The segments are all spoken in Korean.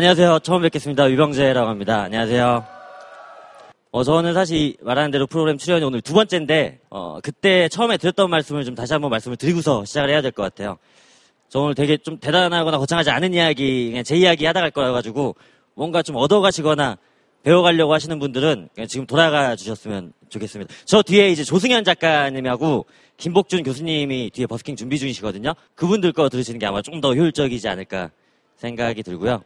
안녕하세요. 처음 뵙겠습니다. 유병재라고 합니다. 안녕하세요. 어, 저는 사실 말하는 대로 프로그램 출연이 오늘 두 번째인데, 어, 그때 처음에 드렸던 말씀을 좀 다시 한번 말씀을 드리고서 시작을 해야 될 것 같아요. 저 오늘 되게 좀 대단하거나 거창하지 않은 이야기, 그냥 제 이야기 하다 갈 거여가지고, 뭔가 좀 얻어가시거나 배워가려고 하시는 분들은 지금 돌아가 주셨으면 좋겠습니다. 저 뒤에 이제 조승현 작가님하고 김복준 교수님이 뒤에 버스킹 준비 중이시거든요. 그분들 거 들으시는 게 아마 좀 더 효율적이지 않을까 생각이 들고요.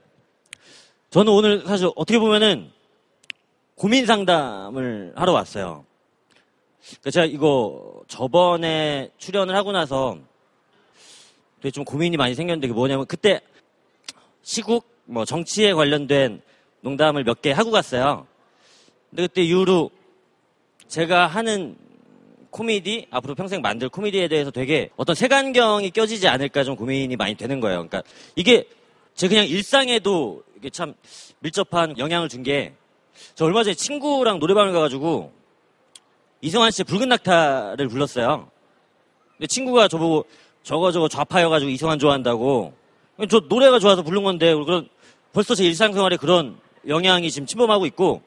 저는 오늘 사실 어떻게 보면은 고민 상담을 하러 왔어요. 그러니까 제가 이거 저번에 출연을 하고 나서 되게 좀 고민이 많이 생겼는데 그게 뭐냐면 그때 시국 뭐 정치에 관련된 농담을 몇 개 하고 갔어요. 근데 그때 이후로 제가 하는 코미디 앞으로 평생 만들 코미디에 대해서 되게 어떤 색안경이 껴지지 않을까 좀 고민이 많이 되는 거예요. 그러니까 이게 제 그냥 일상에도 이게 참 밀접한 영향을 준 게 저 얼마 전에 친구랑 노래방을 가가지고 이승환 씨의 붉은 낙타를 불렀어요. 근데 친구가 저보고 저거 저거 좌파여가지고 이승환 좋아한다고 저 노래가 좋아서 부른 건데 그런 벌써 제 일상생활에 그런 영향이 지금 침범하고 있고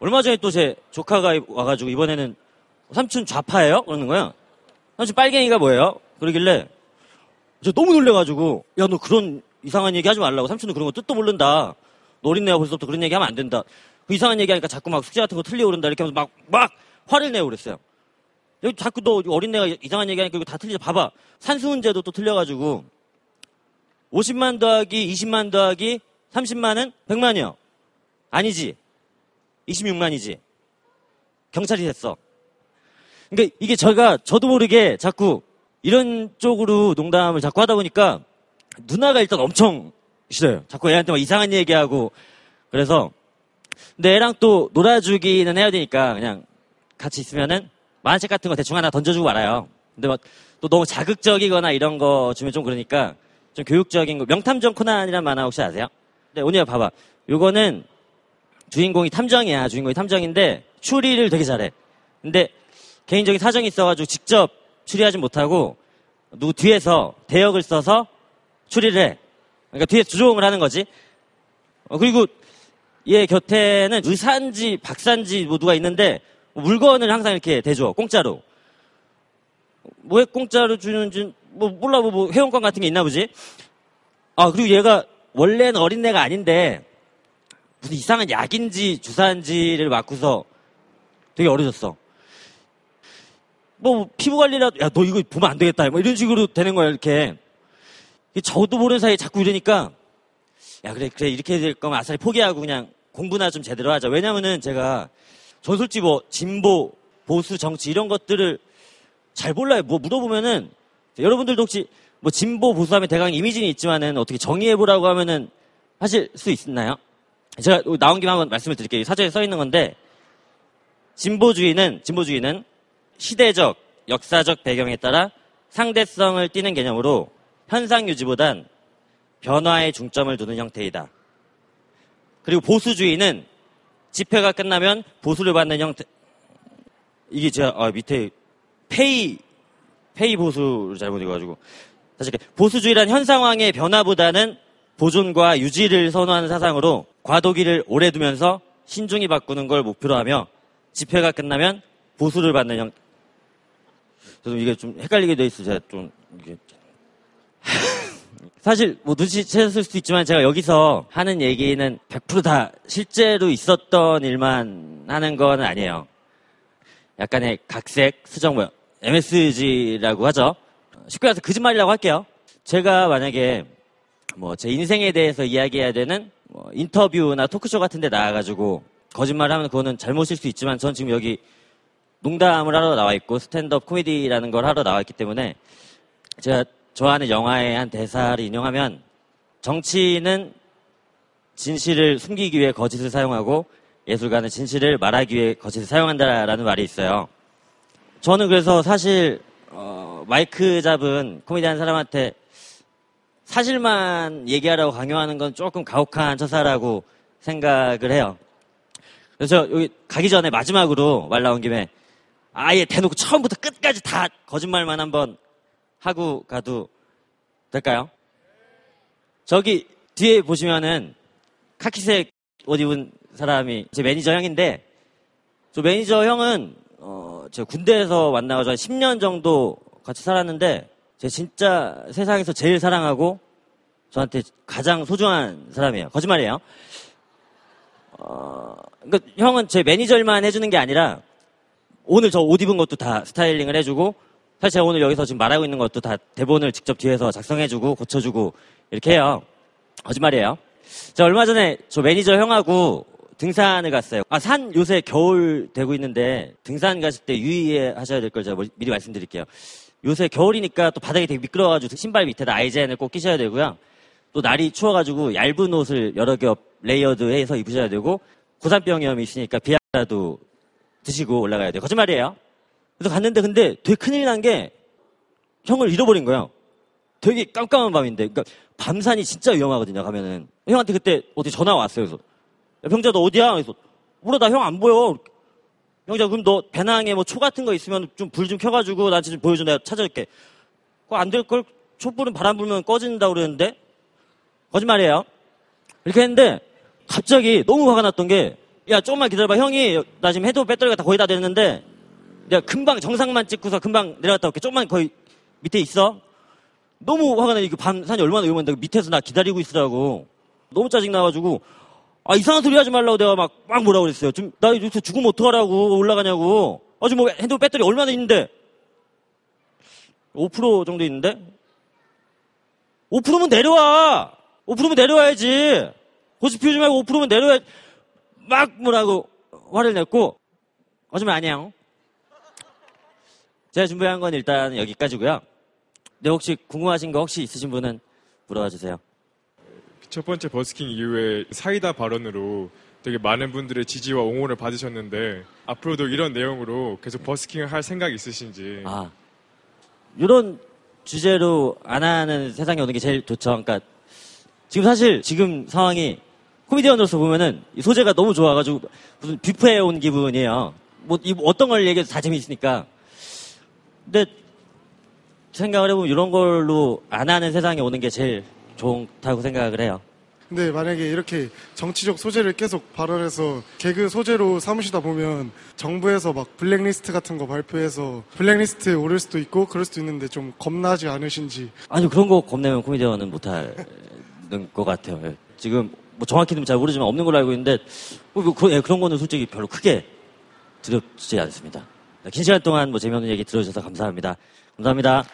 얼마 전에 또 제 조카가 와가지고 이번에는 삼촌 좌파예요? 그러는 거야. 삼촌 빨갱이가 뭐예요? 그러길래 저 너무 놀래가지고 야 너 그런 이상한 얘기 하지 말라고 삼촌은 그런 거 뜻도 모른다. 너 어린애가 벌써부터 그런 얘기 하면 안 된다. 그 이상한 얘기 하니까 자꾸 막 숙제 같은 거 틀리고 그런다 이렇게 하면서 막, 막 화를 내고 그랬어요. 여기 자꾸 너 어린애가 이상한 얘기 하니까 이거 다 틀리죠. 봐봐. 산수훈제도 또 틀려가지고 50만 더하기 20만 더하기 30만은 100만이요. 아니지. 26만이지. 경찰이 됐어. 그러니까 이게 제가 저도 모르게 자꾸 이런 쪽으로 농담을 자꾸 하다 보니까 누나가 일단 엄청 싫어요. 자꾸 애한테 막 이상한 얘기하고 그래서 근데 애랑 또 놀아주기는 해야 되니까 그냥 같이 있으면은 만화책 같은 거 대충 하나 던져주고 말아요. 근데 막 또 너무 자극적이거나 이런 거 주면 좀 그러니까 좀 교육적인 거 명탐정 코난이란 만화 혹시 아세요? 네, 오늘 봐봐. 요거는 주인공이 탐정이야. 주인공이 탐정인데 추리를 되게 잘해. 근데 개인적인 사정이 있어가지고 직접 추리하지 못하고 누구 뒤에서 대역을 써서 추리를 해. 그러니까 뒤에 조종을 하는 거지. 어, 그리고 얘 곁에는 의사인지 박사인지 뭐 누가 있는데 뭐 물건을 항상 이렇게 대줘. 공짜로. 뭐왜 공짜로 주는지 뭐 몰라 뭐, 뭐 회원권 같은 게 있나 보지. 아 그리고 얘가 원래는 어린애가 아닌데 무슨 이상한 약인지 주사인지를 맞고서 되게 어려졌어. 뭐 피부 관리라도 야 너 이거 보면 안 되겠다. 뭐 이런 식으로 되는 거야 이렇게. 저도 모르는 사이에 자꾸 이러니까 야 그래 그래 이렇게 될 거면 아싸리 포기하고 그냥 공부나 좀 제대로 하자. 왜냐면은 제가 전 솔직히 뭐 진보 보수 정치 이런 것들을 잘 몰라요. 뭐 물어보면은 여러분들도 혹시 뭐 진보 보수하면 대강 이미지는 있지만은 어떻게 정의해보라고 하면은 하실 수 있나요? 제가 나온 김에 한번 말씀을 드릴게요. 사전에 써 있는 건데 진보주의는 진보주의는 시대적 역사적 배경에 따라 상대성을 띠는 개념으로 현상 유지보단 변화에 중점을 두는 형태이다. 그리고 보수주의는 집회가 끝나면 보수를 받는 형태. 이게 제가 아, 밑에 페이 페이 보수를 잘못 읽어가지고 사실 보수주의란 현 상황의 변화보다는 보존과 유지를 선호하는 사상으로 과도기를 오래 두면서 신중히 바꾸는 걸 목표로 하며 집회가 끝나면 보수를 받는 형. 저도 이게 좀 헷갈리게 돼 있어. 제가 좀 이게 사실 뭐 눈치챘을 수도 있지만 제가 여기서 하는 얘기는 100%다 실제로 있었던 일만 하는 건 아니에요. 약간의 각색, 수정 뭐 MSG라고 하죠. 쉽게 말해서 거짓말이라고 할게요. 제가 만약에 뭐 제 인생에 대해서 이야기해야 되는 뭐 인터뷰나 토크쇼 같은 데 나와가지고 거짓말을 하면 그거는 잘못일 수 있지만 전 지금 여기 농담을 하러 나와 있고 스탠드업 코미디라는 걸 하러 나와 있기 때문에 제가 좋아하는 영화의 한 대사를 인용하면 정치는 진실을 숨기기 위해 거짓을 사용하고 예술가는 진실을 말하기 위해 거짓을 사용한다라는 말이 있어요. 저는 그래서 사실 어, 마이크 잡은 코미디한 사람한테 사실만 얘기하라고 강요하는 건 조금 가혹한 처사라고 생각을 해요. 그래서 여기 가기 전에 마지막으로 말 나온 김에 아예 대놓고 처음부터 끝까지 다 거짓말만 한번 하고 가도 될까요? 저기 뒤에 보시면은 카키색 옷 입은 사람이 제 매니저 형인데 저 매니저 형은 어, 제가 군대에서 만나가지고 한 10년 정도 같이 살았는데 제 진짜 세상에서 제일 사랑하고 저한테 가장 소중한 사람이에요. 거짓말이에요. 어, 그러니까 형은 제 매니저만 해주는 게 아니라 오늘 저 옷 입은 것도 다 스타일링을 해주고 사실 제가 오늘 여기서 지금 말하고 있는 것도 다 대본을 직접 뒤에서 작성해주고 고쳐주고 이렇게 해요. 거짓말이에요. 제가 얼마 전에 저 매니저 형하고 등산을 갔어요. 아, 산 요새 겨울 되고 있는데 등산 가실 때 유의하셔야 될 걸 제가 뭐- 미리 말씀드릴게요. 요새 겨울이니까 또 바닥이 되게 미끄러워가지고 신발 밑에다 아이젠을 꼭 끼셔야 되고요. 또 날이 추워가지고 얇은 옷을 여러 겹 layered해서 입으셔야 되고 고산병 위험이 있으니까 비아그라라도 드시고 올라가야 돼요. 거짓말이에요. 그래서 갔는데 근데 되게 큰일 난 게 형을 잃어버린 거예요. 되게 깜깜한 밤인데 그러니까 밤산이 진짜 위험하거든요. 가면은 형한테 그때 어디 전화 왔어요. 그래서 야, 병자 너 어디야? 그래서 몰라 나 형 안 보여. 형자 그럼 너 배낭에 뭐 초 같은 거 있으면 좀 불좀 켜가지고 나한테 좀 보여줘 내가 찾아줄게. 그거 안 될 걸 촛불은 바람 불면 꺼진다 고 그러는데 거짓말이에요. 이렇게 했는데 갑자기 너무 화가 났던 게 야 조금만 기다려봐 형이 나 지금 헤드 배터리가 다 거의 다 됐는데 내가 금방 정상만 찍고서 금방 내려갔다 올게. 조금만 거의 밑에 있어. 너무 화가 나 이거 밤 산이 얼마나 위험한데 밑에서 나 기다리고 있으라고. 너무 짜증 나가지고. 아 이상한 소리 하지 말라고 내가 막 막 뭐라 그랬어요. 지금 나 이렇게 죽으면 어떡하라고 올라가냐고. 아 지금 뭐 핸드폰 배터리 얼마나 있는데? 5% 정도 있는데? 5%면 내려와. 5%면 내려와야지. 고집 피우지 말고 5%면 내려와야지 막 뭐라고 화를 냈고. 거짓말 아니에요 제가 준비한 건 일단 여기까지고요 네 혹시 궁금하신 거 혹시 있으신 분은 물어봐 주세요 첫 번째 버스킹 이후에 사이다 발언으로 되게 많은 분들의 지지와 옹호를 받으셨는데 앞으로도 이런 내용으로 계속 버스킹을 할 생각 있으신지 아, 이런 주제로 안 하는 세상에 오는 게 제일 좋죠. 그러니까 지금 사실 지금 상황이 코미디언으로서 보면은 이 소재가 너무 좋아가지고 무슨 뷔페에 온 기분이에요. 뭐, 이 어떤 걸 얘기해도 다 재미있으니까. 근데 생각을 해보면 이런 걸로 안 하는 세상에 오는 게 제일 좋다고 생각을 해요. 근데 만약에 이렇게 정치적 소재를 계속 발언해서 개그 소재로 삼으시다 보면 정부에서 막 블랙리스트 같은 거 발표해서 블랙리스트에 오를 수도 있고 그럴 수도 있는데 좀 겁나지 않으신지 아니 그런 거 겁내면 코미디언은 못하는 것 같아요. 예. 지금 뭐 정확히는 잘 모르지만 없는 걸로 알고 있는데 뭐, 뭐 그, 예, 그런 거는 솔직히 별로 크게 두렵지 않습니다. 긴 시간 동안 뭐 재미없는 얘기 들어주셔서 감사합니다. 감사합니다.